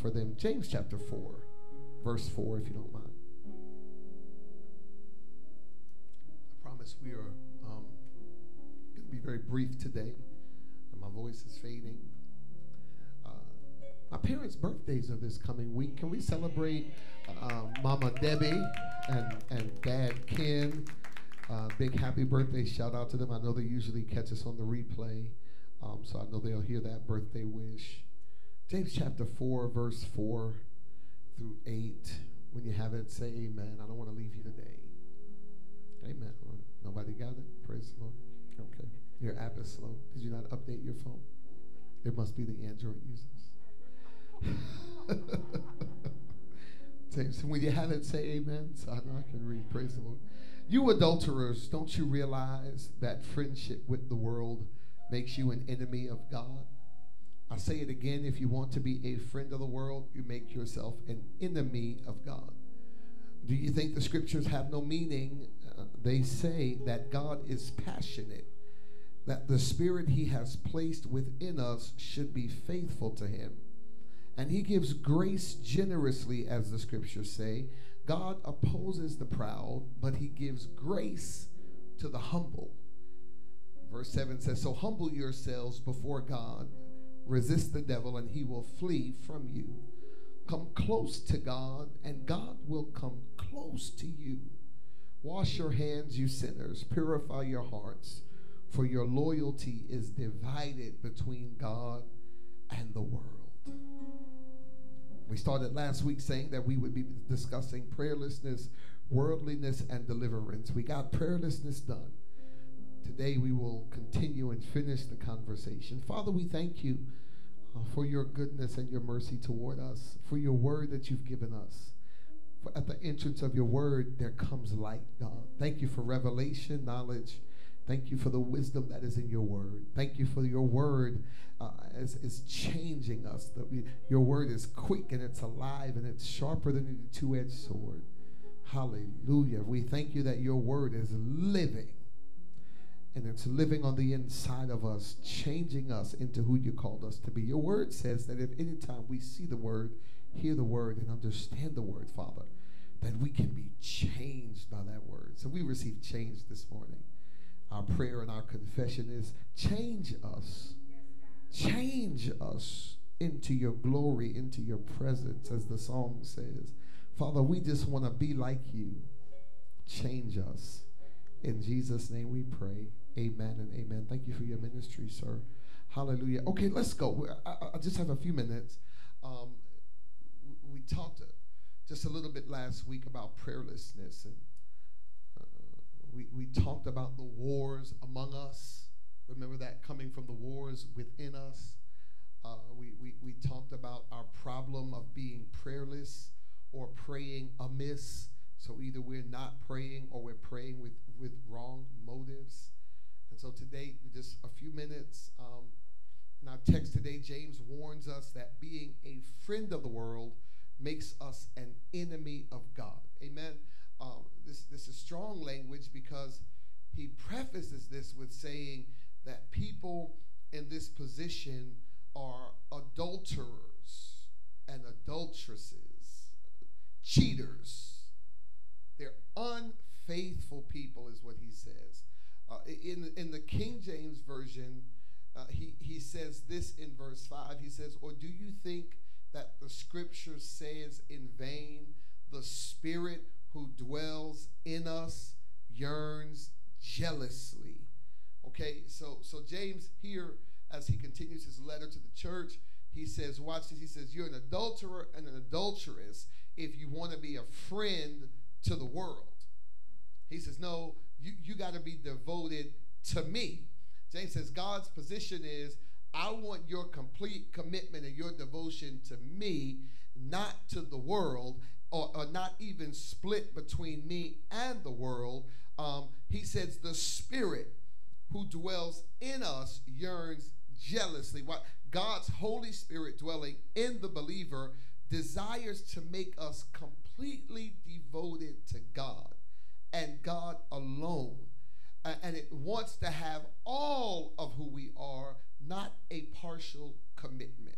for them. James chapter 4, verse 4, if you don't mind. I promise we are um, going to be very brief today. My voice is fading. Uh, my parents' birthdays are this coming week. Can we celebrate uh, Mama Debbie and, and Dad Ken? Uh, big happy birthday shout out to them. I know they usually catch us on the replay, um, so I know they'll hear that birthday wish. James chapter 4, verse 4 through 8. When you have it, say amen. I don't want to leave you today. Amen. Nobody got it? Praise the Lord. Okay. Your app is slow. Did you not update your phone? It must be the Android users. James, when you have it, say amen. So I know I can read. Praise the Lord. You adulterers, don't you realize that friendship with the world makes you an enemy of God? I say it again if you want to be a friend of the world, you make yourself an enemy of God. Do you think the scriptures have no meaning? Uh, they say that God is passionate, that the spirit he has placed within us should be faithful to him. And he gives grace generously, as the scriptures say. God opposes the proud, but he gives grace to the humble. Verse 7 says, So humble yourselves before God Resist the devil, and he will flee from you. Come close to God, and God will come close to you. Wash your hands, you sinners. Purify your hearts, for your loyalty is divided between God and the world. We started last week saying that we would be discussing prayerlessness, worldliness, and deliverance. We got prayerlessness done. Today we will continue and finish the conversation. Father, we thank you uh, for your goodness and your mercy toward us, for your word that you've given us. For at the entrance of your word, there comes light, God. Thank you for revelation, knowledge. Thank you for the wisdom that is in your word. Thank you for your word uh, is, is changing us. Your word is quick and it's alive and it's sharper than a two edged sword. Hallelujah. We thank you that your word is living and it's living on the inside of us, changing us into who you called us to be. Your word says that if any time we see the word, hear the word, and understand the word, Father, that we can be changed by that word. So we receive change this morning. Our prayer and our confession is change us. Change us into your glory, into your presence, as the song says. Father, we just want to be like you. Change us. In Jesus' name we pray. Amen and amen. Thank you for your ministry, sir. Hallelujah. Okay, let's go. I, I just have a few minutes. Um, we talked just a little bit last week about prayerlessness, and uh, we, we talked about the wars among us. Remember that coming from the wars within us. Uh, we, we, we talked about our problem of being prayerless or praying amiss. So either we're not praying or we're praying with, with wrong motives. And so today, just a few minutes. Um, in our text today, James warns us that being a friend of the world makes us an enemy of God. Amen. Um, this, this is strong language because he prefaces this with saying that people in this position are adulterers and adulteresses, cheaters. They're unfaithful people, is what he says. In, in the King James Version, uh, he, he says this in verse 5. He says, Or do you think that the scripture says in vain, the spirit who dwells in us yearns jealously? Okay, so, so James here, as he continues his letter to the church, he says, Watch this. He says, You're an adulterer and an adulteress if you want to be a friend to the world. He says, No, you, you got to be devoted to me. James says God's position is I want your complete commitment and your devotion to me, not to the world, or, or not even split between me and the world. Um, he says the Spirit who dwells in us yearns jealously. What God's Holy Spirit dwelling in the believer desires to make us completely devoted to God and God alone. And it wants to have all of who we are, not a partial commitment.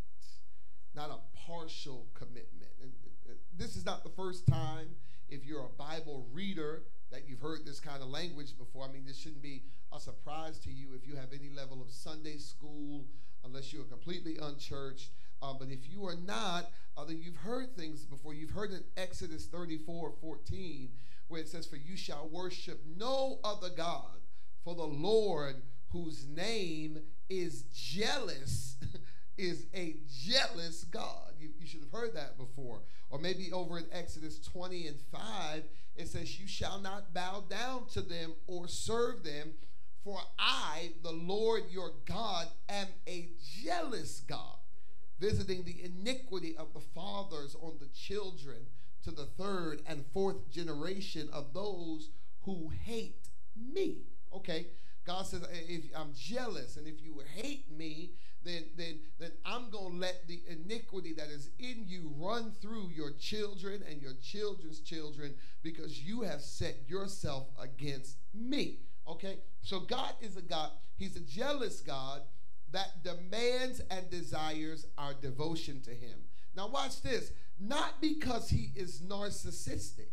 not a partial commitment. And uh, uh, this is not the first time, if you're a Bible reader, that you've heard this kind of language before. I mean, this shouldn't be a surprise to you if you have any level of Sunday school, unless you are completely unchurched. Uh, but if you are not, uh, then you've heard things before. You've heard in Exodus 34 14, where it says, For you shall worship no other God, for the Lord, whose name is jealous, is a jealous God. You, you should have heard that before. Or maybe over in Exodus 20 and 5, it says, You shall not bow down to them or serve them, for I, the Lord your God, am a jealous God, visiting the iniquity of the fathers on the children to the third and fourth generation of those who hate me. Okay, God says, if I'm jealous and if you hate me, then then then I'm to let the iniquity that is in you run through your children and your children's children because you have set yourself against me. Okay? So God is a God, he's a jealous God that demands and desires our devotion to him. Now watch this. Not because he is narcissistic.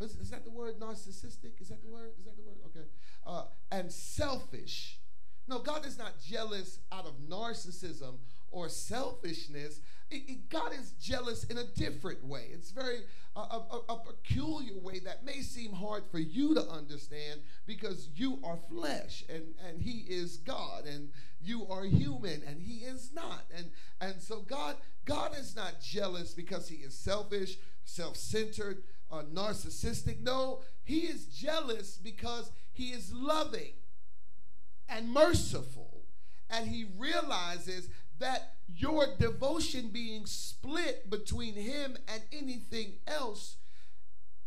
Is, is that the word narcissistic? Is that the word? Is that the word? Okay. Uh, and selfish no, God is not jealous out of narcissism or selfishness. It, it, God is jealous in a different way. It's very a, a, a, peculiar way that may seem hard for you to understand because you are flesh and, and He is God and you are human and He is not. And and so God God is not jealous because He is selfish, self-centered, uh, narcissistic. No, He is jealous because He is loving and merciful. And he realizes that your devotion being split between him and anything else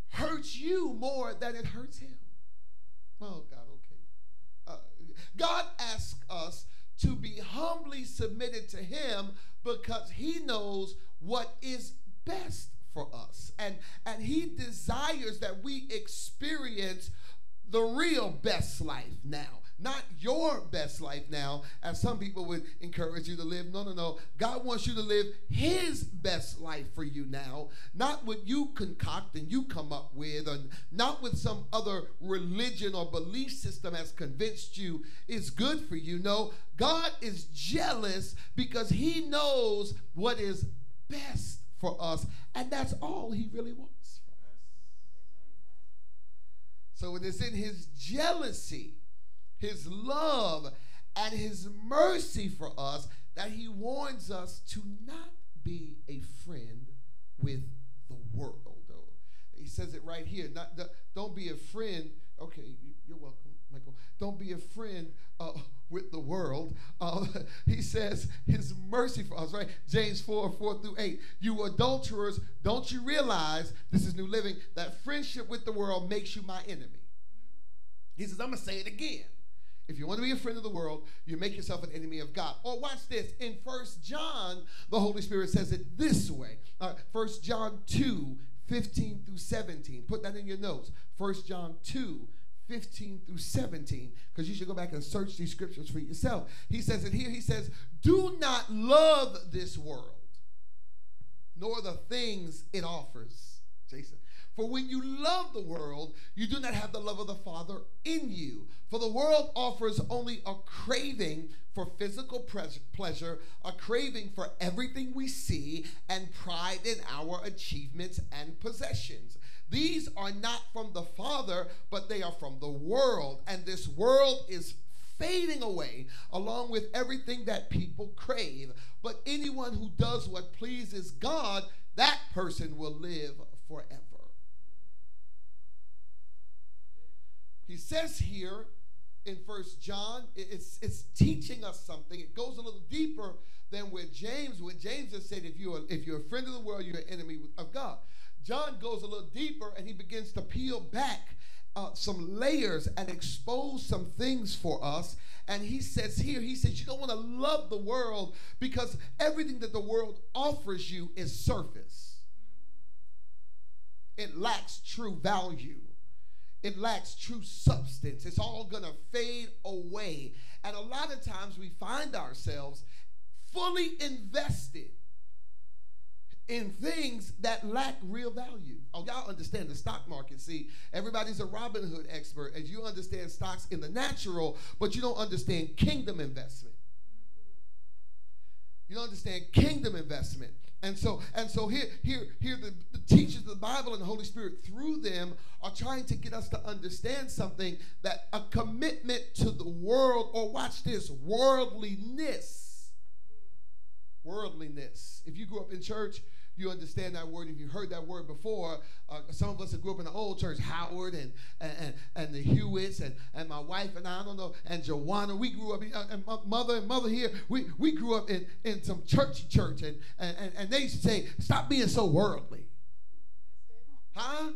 hurts you more than it hurts him. Oh, God, okay. Uh, God asks us to be humbly submitted to him because he knows what is best for us. And, and he desires that we experience the real best life now not your best life now, as some people would encourage you to live. No, no, no. God wants you to live His best life for you now, not what you concoct and you come up with, and not what some other religion or belief system has convinced you is good for you. No, God is jealous because He knows what is best for us, and that's all He really wants. So it is in His jealousy his love, and his mercy for us that he warns us to not be a friend with the world. He says it right here. Not, don't be a friend. Okay, you're welcome, Michael. Don't be a friend uh, with the world. Uh, he says his mercy for us, right? James 4 4 through 8. You adulterers, don't you realize, this is New Living, that friendship with the world makes you my enemy? He says, I'm going to say it again. If you want to be a friend of the world, you make yourself an enemy of God. Or watch this. In First John, the Holy Spirit says it this way. First John 2, 15 through 17. Put that in your notes. First John 2, 15 through 17, because you should go back and search these scriptures for yourself. He says it here. He says, Do not love this world, nor the things it offers. Jason. For when you love the world, you do not have the love of the Father in you. For the world offers only a craving for physical pleasure, a craving for everything we see, and pride in our achievements and possessions. These are not from the Father, but they are from the world. And this world is fading away along with everything that people crave. But anyone who does what pleases God, that person will live forever. He says here in First John, it's, it's teaching us something. It goes a little deeper than where James, when James just said, if you're, if you're a friend of the world, you're an enemy of God. John goes a little deeper and he begins to peel back uh, some layers and expose some things for us. And he says here, he says, you don't want to love the world because everything that the world offers you is surface. It lacks true value it lacks true substance. It's all going to fade away. And a lot of times we find ourselves fully invested in things that lack real value. Oh, y'all understand the stock market. See, everybody's a Robinhood expert as you understand stocks in the natural, but you don't understand kingdom investment. You don't understand kingdom investment. And so, and so here, here, here the, the teachers of the Bible and the Holy Spirit through them are trying to get us to understand something that a commitment to the world, or watch this, worldliness. Worldliness. If you grew up in church, you understand that word. If you heard that word before, uh, some of us that grew up in the old church, Howard and and, and, the Hewitts and, and my wife and I, I don't know, and Joanna, we grew up, uh, and mother and mother here, we, we grew up in, in some churchy church, and, and, and they used to say, stop being so worldly. Huh?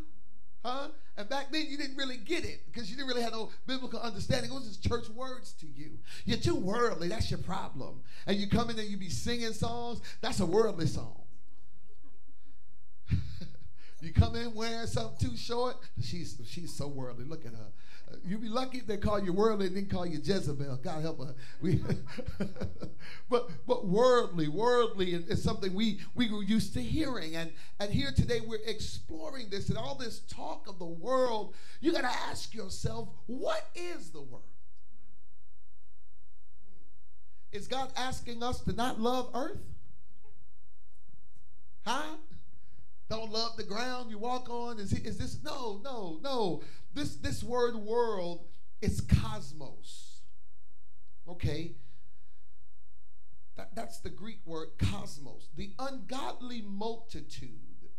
Huh? And back then you didn't really get it because you didn't really have no biblical understanding. It was just church words to you. You're too worldly. That's your problem. And you come in and you be singing songs. That's a worldly song. you come in wearing something too short. She's she's so worldly. Look at her. Uh, you'd be lucky if they call you worldly and didn't call you Jezebel. God help her. We, but but worldly, worldly is something we we were used to hearing, and and here today we're exploring this and all this talk of the world. You got to ask yourself, what is the world? Is God asking us to not love earth? Huh? Don't love the ground you walk on. Is, is this? No, no, no. This, this word world is cosmos. Okay? That, that's the Greek word cosmos. The ungodly multitude,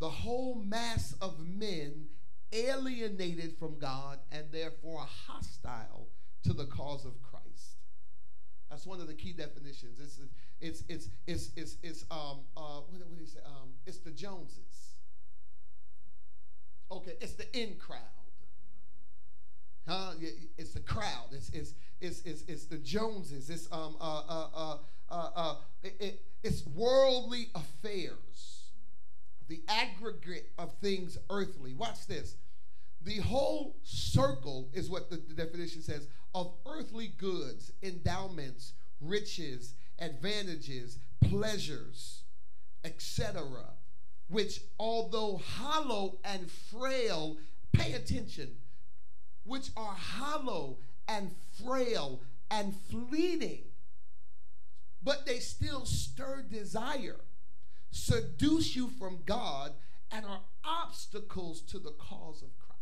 the whole mass of men alienated from God and therefore hostile to the cause of Christ. That's one of the key definitions. It's it's it's it's it's, it's um uh what, what do you say? Um, it's the Joneses. Okay, it's the in crowd. Huh? It's the crowd. It's it's it's it's, it's the Joneses. It's um uh uh uh uh, uh it, it, it's worldly affairs. The aggregate of things earthly. Watch this. The whole circle is what the, the definition says of earthly goods, endowments, riches, advantages, pleasures, etc., which, although hollow and frail, pay attention, which are hollow and frail and fleeting, but they still stir desire, seduce you from God, and are obstacles to the cause of Christ.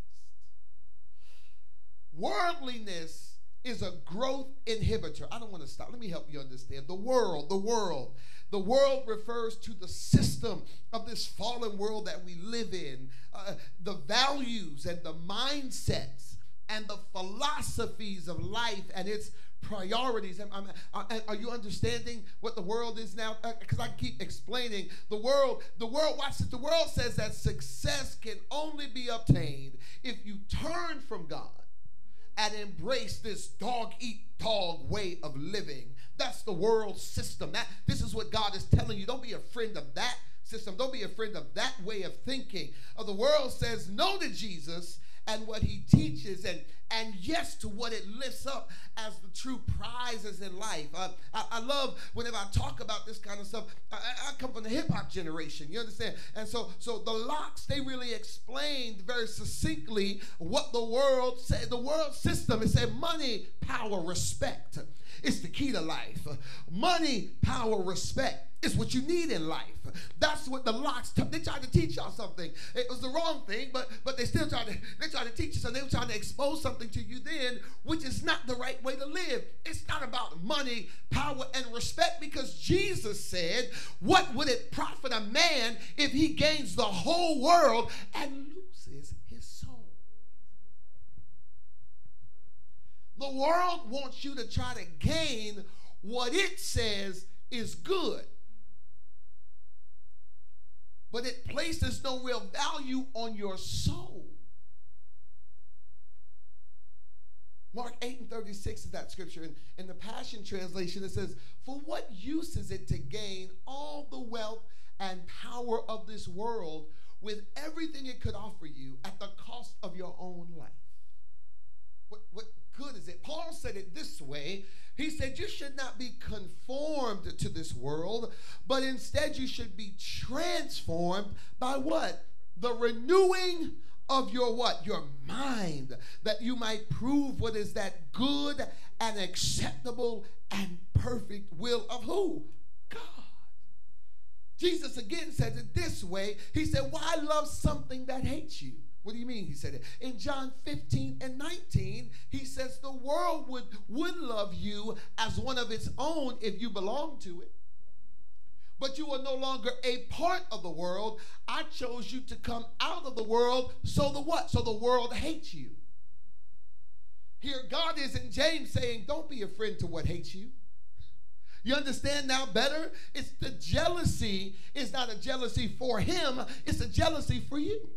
Worldliness is a growth inhibitor. I don't want to stop. Let me help you understand. The world, the world. The world refers to the system of this fallen world that we live in, uh, the values and the mindsets and the philosophies of life and its priorities. Am, uh, are you understanding what the world is now? Because uh, I keep explaining the world. The world. Watch it. The world says that success can only be obtained if you turn from God and embrace this dog eat dog way of living. That's the world system. That this is what God is telling you. Don't be a friend of that system. Don't be a friend of that way of thinking. Of the world says no to Jesus and what he teaches and and yes to what it lifts up as the true prizes in life. Uh, I, I, love whenever I talk about this kind of stuff. I, I come from the hip hop generation, you understand? And so, so the LOX they really explained very succinctly what the world said. The world system it said money, power, respect. It's the key to life. Money, power, respect is what you need in life. That's what the LOX. t- they tried to teach y'all something. It was the wrong thing, but but they still tried to they tried to teach you something. They were trying to expose something to you then, which is not the right way to live. It's not about money, power, and respect because Jesus said, "What would it profit a man if he gains the whole world and loses his soul?" The world wants you to try to gain what it says is good but it places no real value on your soul. Mark 8 and 36 is that scripture. In, in the Passion Translation, it says, For what use is it to gain all the wealth and power of this world with everything it could offer you at the cost of your own life? What, what good is it? Paul said it this way. He said, You should not be conformed to this world, but instead you should be transformed by what? The renewing of your what? Your mind, that you might prove what is that good and acceptable and perfect will of who? God. Jesus again said it this way. He said, Why love something that hates you? What do you mean? He said it. In John 15 and 19, he says the world would, would love you as one of its own if you belong to it. But you are no longer a part of the world. I chose you to come out of the world so the what? So the world hates you. Here, God is in James saying, Don't be a friend to what hates you. You understand now better? It's the jealousy is not a jealousy for him, it's a jealousy for you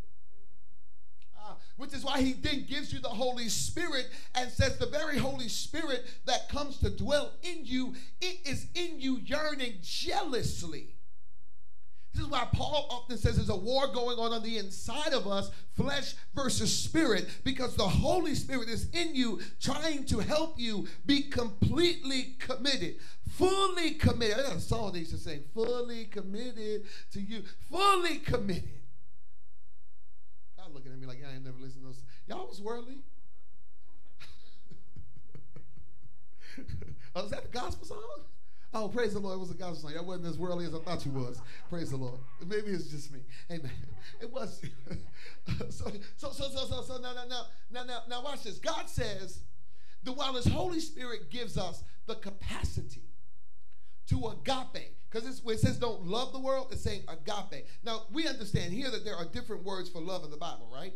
which is why he then gives you the Holy Spirit and says the very Holy Spirit that comes to dwell in you, it is in you yearning jealously. This is why Paul often says there's a war going on on the inside of us, flesh versus spirit, because the Holy Spirit is in you trying to help you be completely committed, fully committed. I got a song they used to sing, fully committed to you, fully committed at me like, I ain't never listened to those. Y'all was worldly. oh, is that the gospel song? Oh, praise the Lord. It was a gospel song. I wasn't as worldly as I thought you was. Praise the Lord. Maybe it's just me. Amen. It was. so, so, so, so, so, so, now, now, now, now, now, now, watch this. God says that while His Holy Spirit gives us the capacity to agape, because it says don't love the world, it's saying agape. Now, we understand here that there are different words for love in the Bible, right?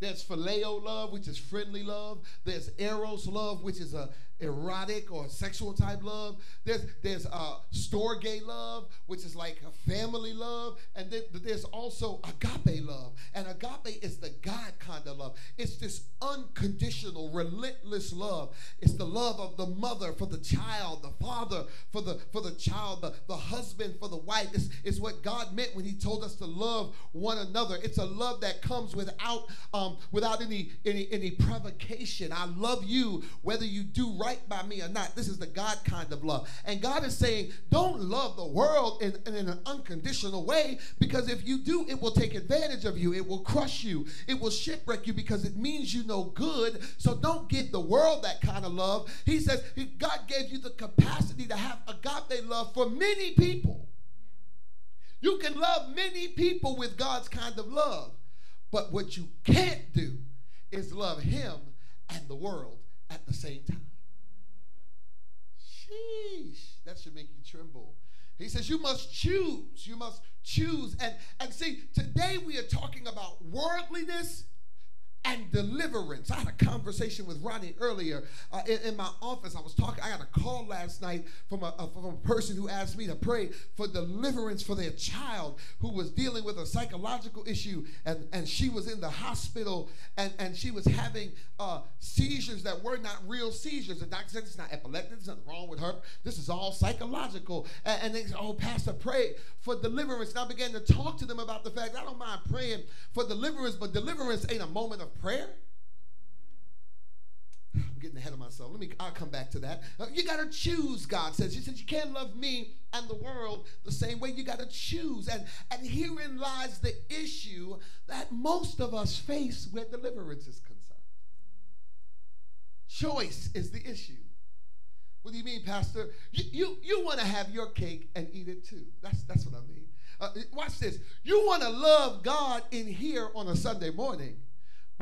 There's phileo love, which is friendly love. There's eros love, which is a erotic or sexual type love. There's there's uh, storge love, which is like a family love, and then there's also agape love. And agape is the God kind of love. It's this unconditional, relentless love. It's the love of the mother for the child, the father for the for the child, the, the husband for the wife. It's, it's what God meant when He told us to love one another. It's a love that comes without um, without any any any provocation. I love you whether you do right right by me or not. This is the God kind of love. And God is saying, don't love the world in, in an unconditional way because if you do, it will take advantage of you. It will crush you. It will shipwreck you because it means you no good. So don't give the world that kind of love. He says, God gave you the capacity to have agape love for many people. You can love many people with God's kind of love. But what you can't do is love Him and the world at the same time. Sheesh, that should make you tremble. He says, You must choose. You must choose. And, and see, today we are talking about worldliness and deliverance. I had a conversation with Ronnie earlier uh, in, in, my office. I was talking. I got a call last night from a, a, from a person who asked me to pray for deliverance for their child who was dealing with a psychological issue, and, and she was in the hospital, and, and she was having uh, seizures that were not real seizures. The doctor said it's not epileptic. There's nothing wrong with her. This is all psychological. And, and they said, "Oh, Pastor, pray for deliverance." And I began to talk to them about the fact I don't mind praying for deliverance, but deliverance ain't a moment of prayer. I'm getting ahead of myself. Let me. I'll come back to that. Uh, you got to choose. God says. He says you can't love me and the world the same way. You got to choose, and and herein lies the issue that most of us face where deliverance is concerned. Choice is the issue. What do you mean, Pastor? You you, you want to have your cake and eat it too. That's that's what I mean. Uh, watch this. You want to love God in here on a Sunday morning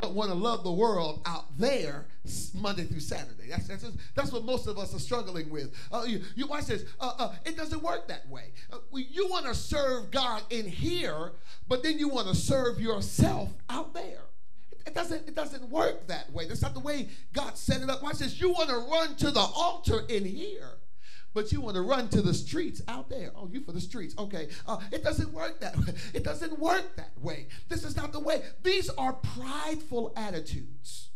want to love the world out there Monday through Saturday. That's, that's, that's what most of us are struggling with. Uh, you, you, watch this. Uh, uh, it doesn't work that way. Uh, you want to serve God in here, but then you want to serve yourself out there. It, it, doesn't, it doesn't work that way. That's not the way God set it up. Watch this. You want to run to the altar in here but you want to run to the streets out there. Oh, you for the streets. Okay. Uh, it doesn't work that way. It doesn't work that way. This is not the way. These are prideful attitudes.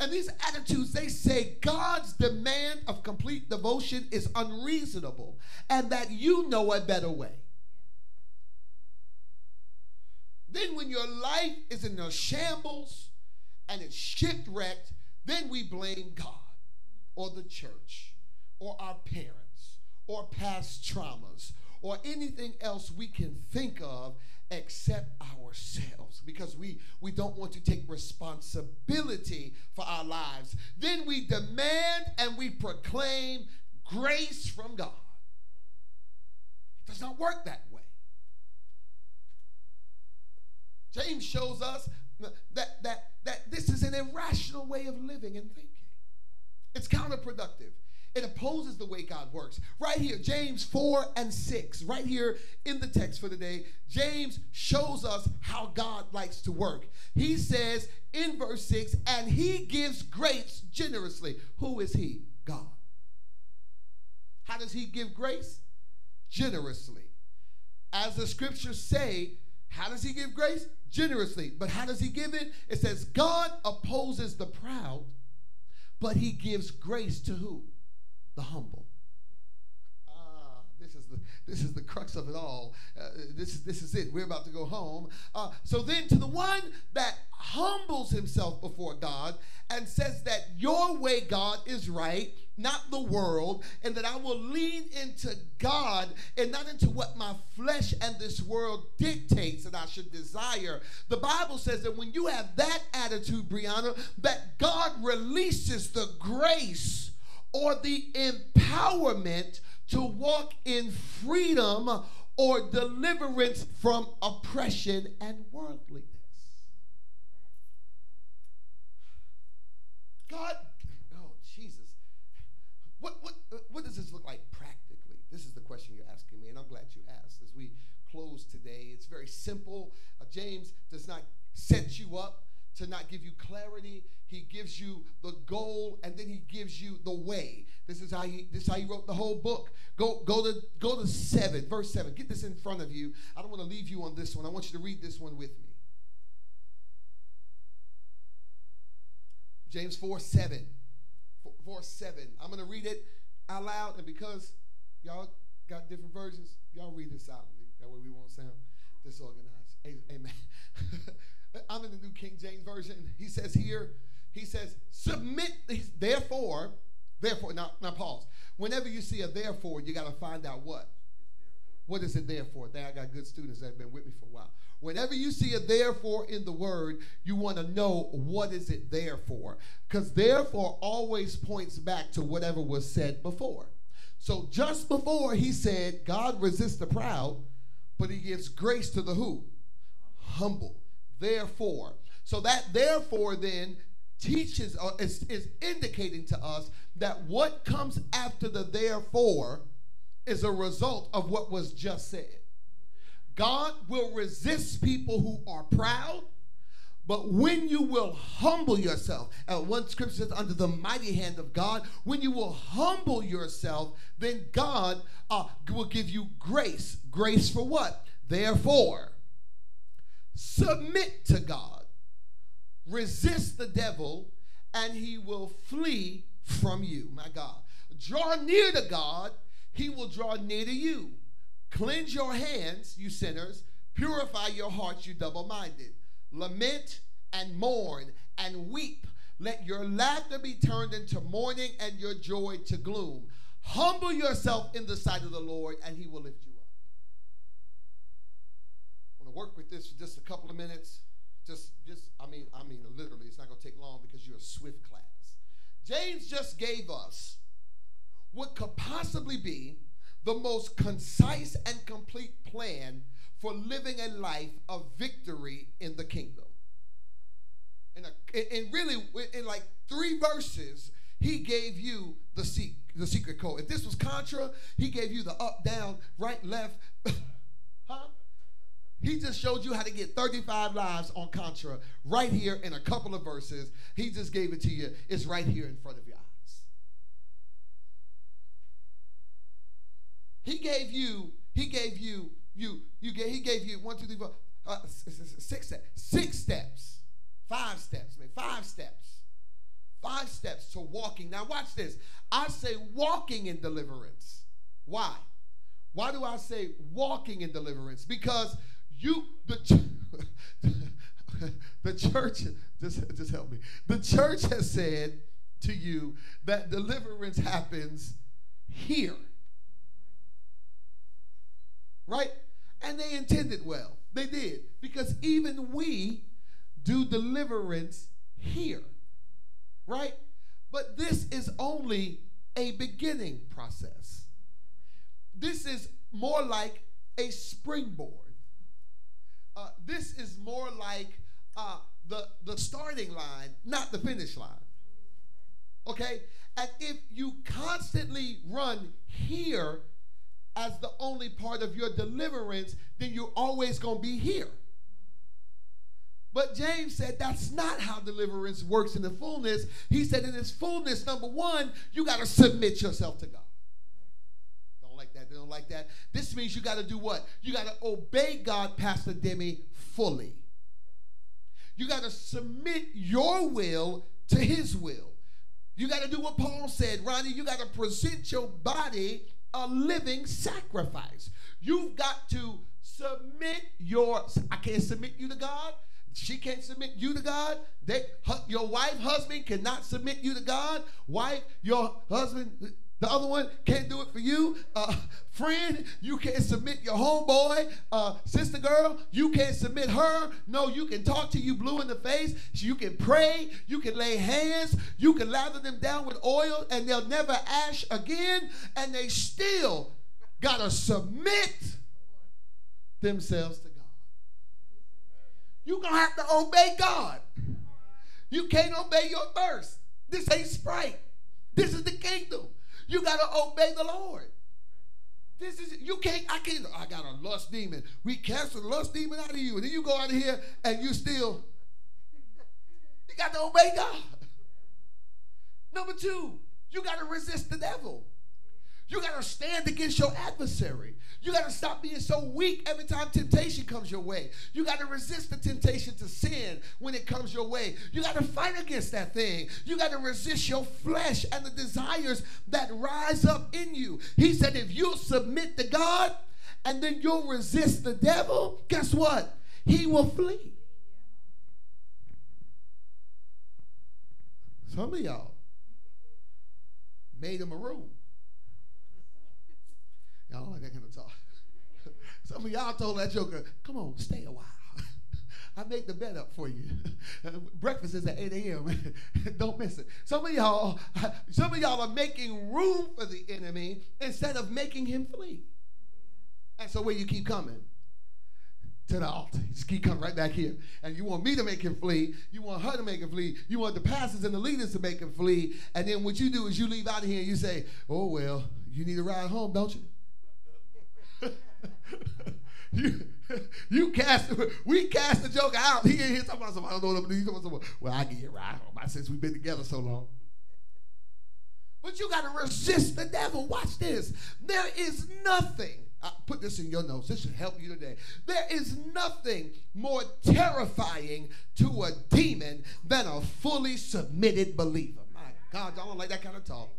And these attitudes, they say God's demand of complete devotion is unreasonable and that you know a better way. Then, when your life is in a shambles and it's shipwrecked, then we blame God or the church or our parents or past traumas or anything else we can think of except ourselves because we, we don't want to take responsibility for our lives. Then we demand and we proclaim grace from God. It does not work that way. James shows us that, that, that this is an irrational way of living and thinking. It's counterproductive. It opposes the way God works. Right here, James 4 and 6, right here in the text for today, James shows us how God likes to work. He says in verse 6, and he gives grace generously. Who is he? God. How does he give grace? Generously. As the scriptures say, how does he give grace? Generously. But how does he give it? It says, God opposes the proud, but he gives grace to who? The humble. Ah, this is the this is the crux of it all. Uh, this is this is it. We're about to go home. Uh, so then, to the one that humbles himself before God and says that your way, God, is right, not the world, and that I will lean into God and not into what my flesh and this world dictates that I should desire. The Bible says that when you have that attitude, Brianna, that God releases the grace or the empowerment to walk in freedom or deliverance from oppression and worldliness. God, oh Jesus, what, what, what does this look like practically? This is the question you're asking me, and I'm glad you asked. As we close today, it's very simple. Uh, James does not set you up to not give you clarity. He gives you the goal and then he gives you the way. This is how he this is how he wrote the whole book. Go go to go to 7, verse 7. Get this in front of you. I don't want to leave you on this one. I want you to read this one with me. James 4 7. 4, 4 7. I'm going to read it out loud, and because y'all got different versions, y'all read it silently. That way we won't sound disorganized. Amen. I'm in the New King James Version. He says here, he says, submit, therefore, therefore, now, now pause. Whenever you see a therefore, you got to find out what. What is it there for? There, I got good students that have been with me for a while. Whenever you see a therefore in the word, you want to know what is it there for. Because therefore always points back to whatever was said before. So just before he said, God resists the proud, but he gives grace to the who? Humble therefore. So that therefore then teaches uh, is, is indicating to us that what comes after the therefore is a result of what was just said. God will resist people who are proud, but when you will humble yourself, and one scripture says, under the mighty hand of God, when you will humble yourself, then God uh, will give you grace. Grace for what? Therefore, Submit to God. Resist the devil, and he will flee from you. My God. Draw near to God, he will draw near to you. Cleanse your hands, you sinners. Purify your hearts, you double minded. Lament and mourn and weep. Let your laughter be turned into mourning and your joy to gloom. Humble yourself in the sight of the Lord, and he will lift you up. I want to work with this for just a couple of minutes. Just, just, I mean, I mean, literally, it's not going to take long because you're a swift class. James just gave us what could possibly be the most concise and complete plan for living a life of victory in the kingdom. And, really, in like three verses, he gave you the, the secret code. If this was Contra, he gave you the up, down, right, left. He just showed you how to get 35 lives on Contra right here in a couple of verses. He just gave it to you. It's right here in front of your eyes. He gave you, he gave you, you, you gave, he gave you one, two, three, four, uh, six steps, six steps, five steps, man, five steps, five steps to walking. Now watch this. I say walking in deliverance. Why? Why do I say walking in deliverance? Because you, the, the church, just, just help me. The church has said to you that deliverance happens here. Right? And they intended well. They did. Because even we do deliverance here. Right? But this is only a beginning process. This is more like a springboard. Uh, this is more like uh, the, the starting line, not the finish line. Okay? And if you constantly run here as the only part of your deliverance, then you're always going to be here. But James said that's not how deliverance works in the fullness. He said in its fullness, number one, you got to submit yourself to God. Don't like that. They don't like that. This means you got to do what? You got to obey God, Pastor Demi, fully. You got to submit your will to his will. You got to do what Paul said, Ronnie. You got to present your body a living sacrifice. You've got to submit your. I can't submit you to God. She can't submit you to God. They, your wife, husband cannot submit you to God. Wife, your husband, the other one can't do it for you. Uh, friend, you can't submit your homeboy. Uh, sister girl, you can't submit her. No, you can talk to you blue in the face. You can pray. You can lay hands. You can lather them down with oil and they'll never ash again. And they still got to submit themselves to God. You're going to have to obey God. You can't obey your thirst. This ain't Sprite. This is the kingdom. You got to obey the Lord. This is you can't. I can't. I got a lust demon. We cast the lust demon out of you, and then you go out of here and you still. You got to obey God. Number two, you got to resist the devil. You got to stand against your adversary. You got to stop being so weak every time temptation comes your way. You got to resist the temptation to sin when it comes your way. You got to fight against that thing. You got to resist your flesh and the desires that rise up in you. He said, if you'll submit to God and then you'll resist the devil, guess what? He will flee. Some of y'all made him a room. Y'all like that kind of talk. Some of y'all told that joker, come on, stay a while. I made the bed up for you. Breakfast is at 8 a.m. Don't miss it. Some of y'all, some of y'all are making room for the enemy instead of making him flee. That's the way you keep coming? To the altar. You just keep coming right back here. And you want me to make him flee. You want her to make him flee. You want the pastors and the leaders to make him flee. And then what you do is you leave out of here and you say, oh, well, you need a ride home, don't you? you, you cast, we cast the joke out. He ain't here talking about something. I don't know what I'm doing. Talking about something. Well, I get it right home since we've been together so long. But you got to resist the devil. Watch this. There is nothing. I put this in your notes. This should help you today. There is nothing more terrifying to a demon than a fully submitted believer. My God, I don't like that kind of talk.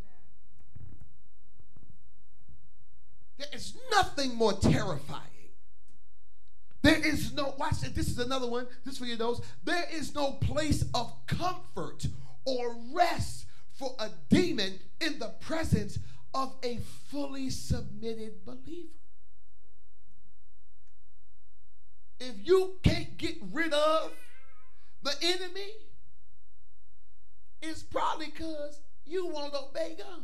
There is nothing more terrifying. There is no, watch it, this is another one, this for your nose. There is no place of comfort or rest for a demon in the presence of a fully submitted believer. If you can't get rid of the enemy, it's probably because you won't obey God.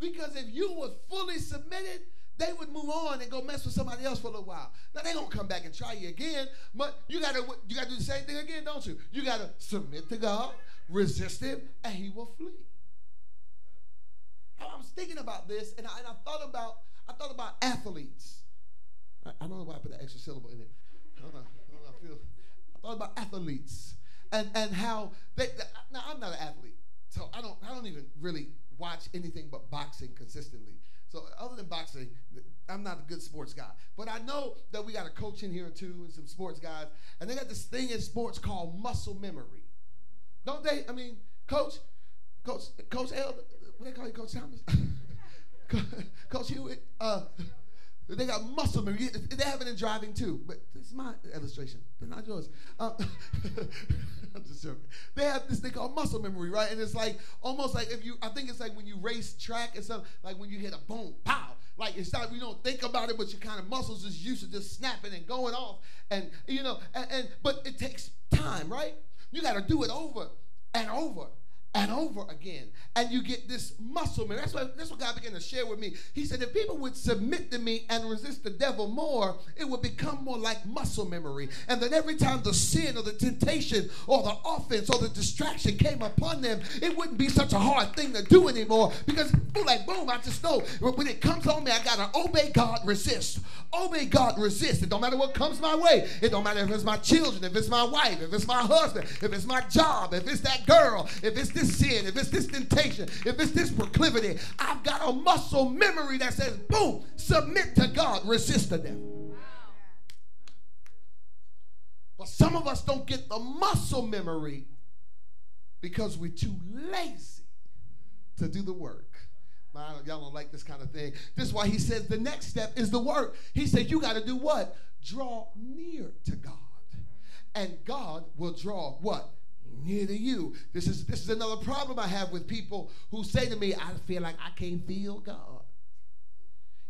Because if you were fully submitted, they would move on and go mess with somebody else for a little while. Now they don't come back and try you again, but you gotta you gotta do the same thing again, don't you? You gotta submit to God, resist him, and he will flee. I was thinking about this, and I, and I thought about I thought about athletes. I, I, don't know why I put that extra syllable in it. I don't know. I, don't know, I, feel, I thought about athletes and and how they. Now I'm not an athlete, so I don't I don't even really watch anything but boxing consistently. So other than boxing, I'm not a good sports guy. But I know that we got a coach in here too and some sports guys. And they got this thing in sports called muscle memory. Don't they? I mean, coach, coach, coach L, what they call you, Coach Thomas? coach Hewitt, uh, They got muscle memory. They have it in driving too, but it's my illustration. They're not yours. Uh, I'm just joking. They have this thing called muscle memory, right? And it's like almost like if you, I think it's like when you race track and stuff, like when you hit a boom, pow. Like it's not you don't think about it, but your kind of muscles is used to just snapping and going off, and you know, and, and but it takes time, right? You got to do it over and over and over again. And you get this muscle memory. That's what, that's what God began to share with me. He said, if people would submit to me and resist the devil more, it would become more like muscle memory. And that every time the sin or the temptation or the offense or the distraction came upon them, it wouldn't be such a hard thing to do anymore. Because boom, like boom, I just know when it comes on me, I gotta obey God, resist. Obey God, resist. It don't matter what comes my way. It don't matter if it's my children, if it's my wife, if it's my husband, if it's my job, if it's that girl, if it's this this sin, if it's this temptation, if it's this proclivity, I've got a muscle memory that says, boom, submit to God, resist the devil. But some of us don't get the muscle memory because we're too lazy to do the work. Y'all don't like this kind of thing. This is why he says the next step is the work. He said you got to do what? Draw near to God. And God will draw what? Near to you. This is this is another problem I have with people who say to me, I feel like I can't feel God.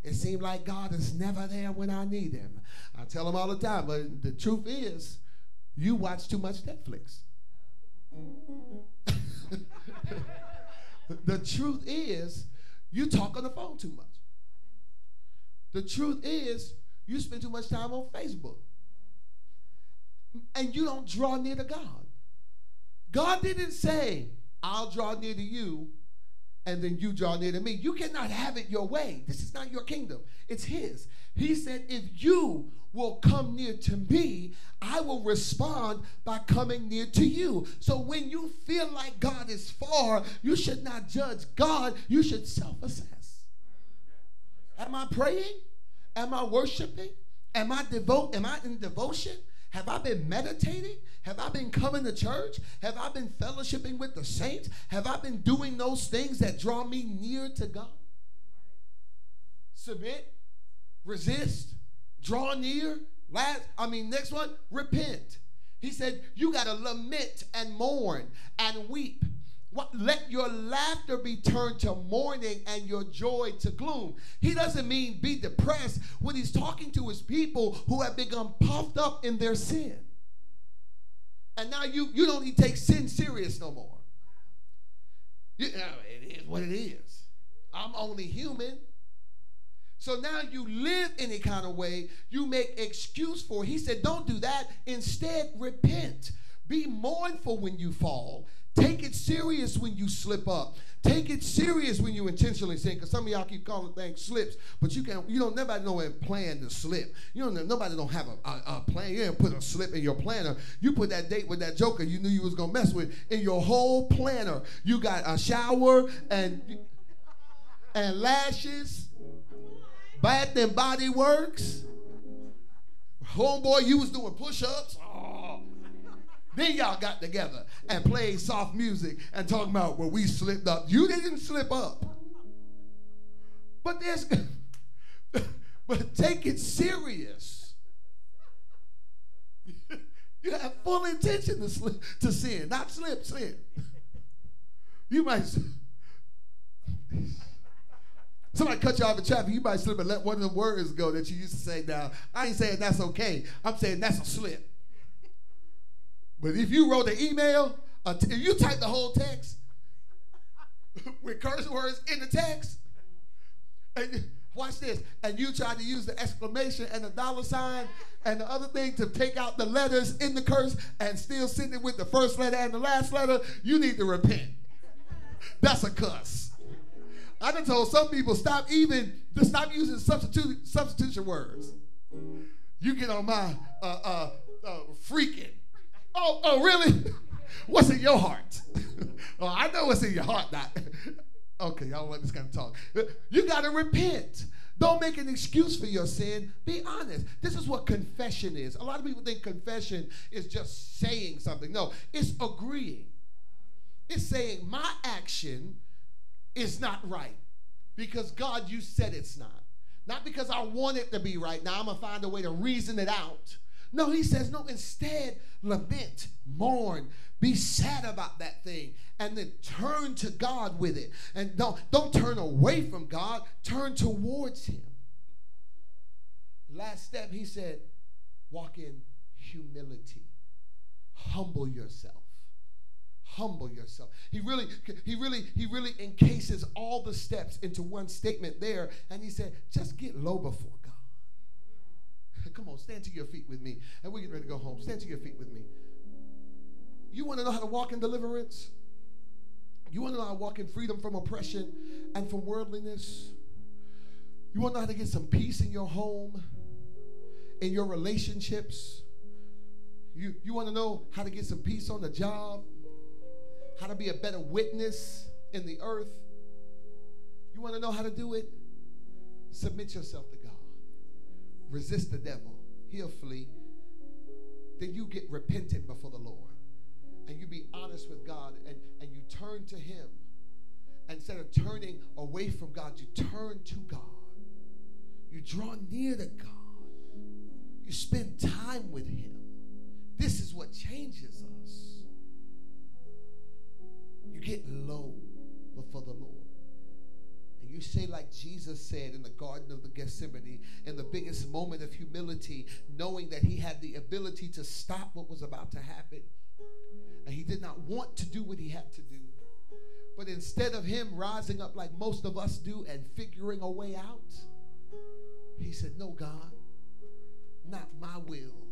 It seems like God is never there when I need him. I tell them all the time, but the truth is, you watch too much Netflix. the truth is, you talk on the phone too much. The truth is, you spend too much time on Facebook. And you don't draw near to God. God didn't say, I'll draw near to you and then you draw near to me. You cannot have it your way. This is not your kingdom, it's His. He said, If you will come near to me, I will respond by coming near to you. So when you feel like God is far, you should not judge God, you should self assess. Am I praying? Am I worshiping? Am I devote? Am I in devotion? Have I been meditating? Have I been coming to church? Have I been fellowshipping with the saints? Have I been doing those things that draw me near to God? Submit, resist, draw near. Last, I mean, next one, repent. He said, You got to lament and mourn and weep. What, let your laughter be turned to mourning and your joy to gloom. He doesn't mean be depressed when he's talking to his people who have become puffed up in their sin. And now you, you don't even take sin serious no more. You, know, it is what it is. I'm only human. So now you live any kind of way, you make excuse for. It. He said, don't do that. Instead, repent. Be mournful when you fall. Take it serious when you slip up. Take it serious when you intentionally sin. Because some of y'all keep calling things slips, but you can't. You don't. Nobody know and plan to slip. You don't. Nobody don't have a, a, a plan. You didn't put a slip in your planner. You put that date with that joker you knew you was gonna mess with in your whole planner. You got a shower and and lashes, Bath and Body Works. Homeboy, you was doing push-ups. Then y'all got together and played soft music and talking about well we slipped up. You didn't slip up. But there's but take it serious. you have full intention to slip to sin, not slip, sin. You might Somebody cut you off in traffic, you might slip and let one of the words go that you used to say now. I ain't saying that's okay. I'm saying that's a slip. But if you wrote an email, if you type the whole text with curse words in the text, and watch this, and you try to use the exclamation and the dollar sign and the other thing to take out the letters in the curse and still send it with the first letter and the last letter, you need to repent. That's a cuss. I done told some people stop even to stop using substitute substitution words. You get on my uh, uh, uh, freaking Oh, oh, really? What's in your heart? oh, I know what's in your heart. Not. okay, don't want this kind of talk. You got to repent. Don't make an excuse for your sin. Be honest. This is what confession is. A lot of people think confession is just saying something. No, it's agreeing. It's saying my action is not right because God, you said it's not. Not because I want it to be right. Now I'm going to find a way to reason it out. No, he says, no, instead, lament, mourn, be sad about that thing, and then turn to God with it. And don't, don't turn away from God, turn towards Him. Last step, he said, walk in humility. Humble yourself humble yourself he really he really he really encases all the steps into one statement there and he said just get low before come on stand to your feet with me. And we're getting ready to go home. Stand to your feet with me. You want to know how to walk in deliverance? You want to know how to walk in freedom from oppression and from worldliness? You want to know how to get some peace in your home in your relationships? You, you want to know how to get some peace on the job? How to be a better witness in the earth. You want to know how to do it? Submit yourself to God. Resist the devil. He'll flee. Then you get repentant before the Lord. And you be honest with God and, and you turn to Him. Instead of turning away from God, you turn to God. You draw near to God. You spend time with Him. This is what changes us You get low before the Lord. You say, like Jesus said in the Garden of the Gethsemane, in the biggest moment of humility, knowing that he had the ability to stop what was about to happen. And he did not want to do what he had to do. But instead of him rising up like most of us do and figuring a way out, he said, No, God, not my will,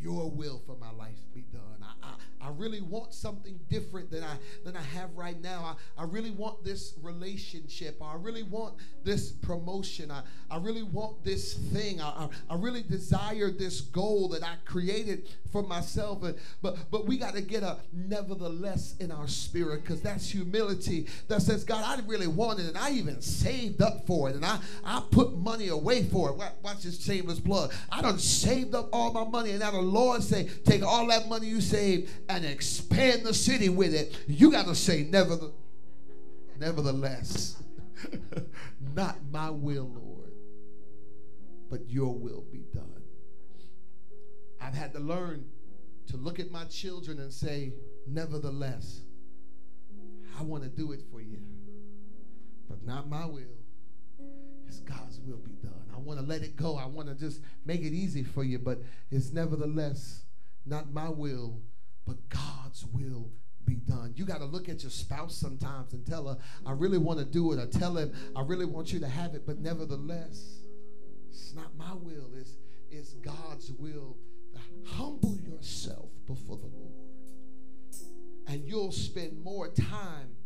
your will for my life be done. I, I, I really want something different than I than I have right now. I, I really want this relationship. I really want this promotion. I, I really want this thing. I, I, I really desire this goal that I created for myself. And, But but we got to get a nevertheless in our spirit because that's humility that says, God, I really want it, and I even saved up for it, and I, I put money away for it. Watch this shameless plug. I done saved up all my money, and now the Lord say, take all that money you saved and expand the city with it, you got to say, nevertheless, nevertheless, not my will, Lord, but your will be done. I've had to learn to look at my children and say, nevertheless, I want to do it for you, but not my will. It's God's will be done. I want to let it go. I want to just make it easy for you, but it's nevertheless not my will, but God's will be done. You got to look at your spouse sometimes and tell her, I really want to do it, or tell him, I really want you to have it, but nevertheless, it's not my will, it's, it's God's will. Humble yourself before the Lord, and you'll spend more time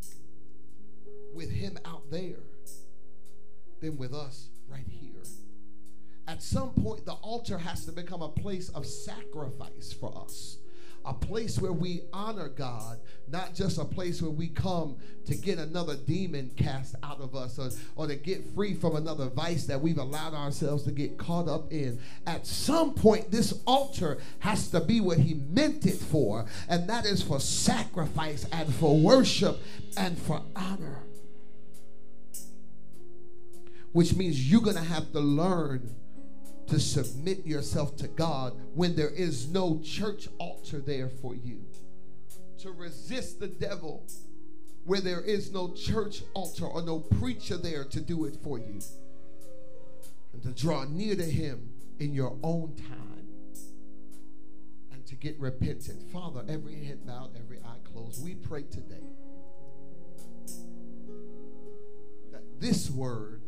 with Him out there than with us right here. At some point, the altar has to become a place of sacrifice for us a place where we honor God, not just a place where we come to get another demon cast out of us or, or to get free from another vice that we've allowed ourselves to get caught up in. At some point, this altar has to be what He meant it for, and that is for sacrifice and for worship and for honor. Which means you're going to have to learn to submit yourself to God when there is no church altar there for you. To resist the devil where there is no church altar or no preacher there to do it for you. And to draw near to him in your own time. And to get repentant. Father, every head bowed, every eye closed. We pray today that this word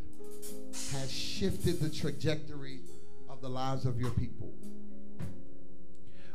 has shifted the trajectory of the lives of your people.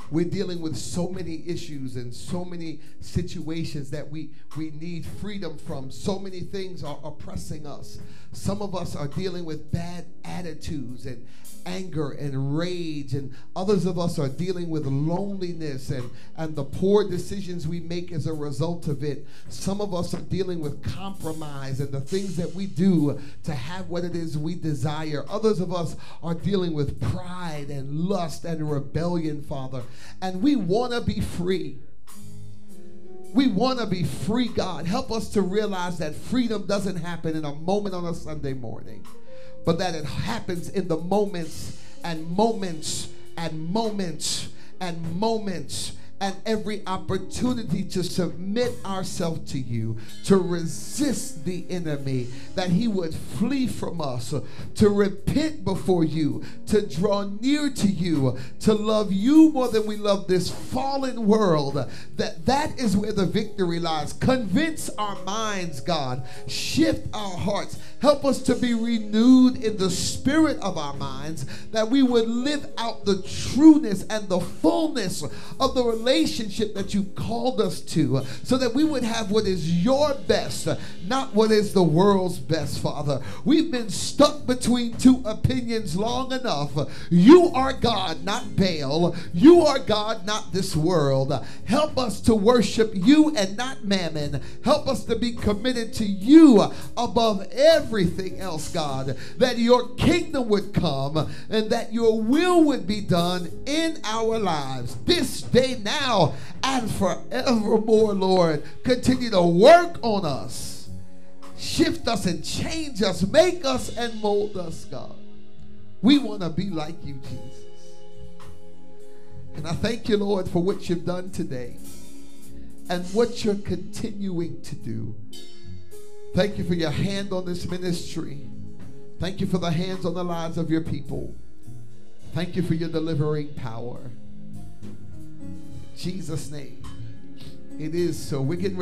We're dealing with so many issues and so many situations that we, we need freedom from. So many things are oppressing us. Some of us are dealing with bad attitudes and anger and rage, and others of us are dealing with loneliness and, and the poor decisions we make as a result of it. Some of us are dealing with compromise and the things that we do to have what it is we desire. Others of us are dealing with pride and lust and rebellion, Father. And we want to be free. We want to be free, God. Help us to realize that freedom doesn't happen in a moment on a Sunday morning. But that it happens in the moments and moments and moments and moments and every opportunity to submit ourselves to you, to resist the enemy, that he would flee from us, to repent before you, to draw near to you, to love you more than we love this fallen world, that that is where the victory lies. Convince our minds, God. Shift our hearts. Help us to be renewed in the spirit of our minds, that we would live out the trueness and the fullness of the relationship relationship that you called us to so that we would have what is your best, not what is the world's best, Father. We've been stuck between two opinions long enough. You are God, not Baal. You are God, not this world. Help us to worship you and not mammon. Help us to be committed to you above everything else, God. That your kingdom would come and that your will would be done in our lives this day now now and forevermore, Lord. Continue to work on us, shift us and change us, make us and mold us, God. We want to be like you, Jesus. And I thank you, Lord, for what you've done today and what you're continuing to do. Thank you for your hand on this ministry. Thank you for the hands on the lives of your people. Thank you for your delivering power. Jesus' name. It is so. We're getting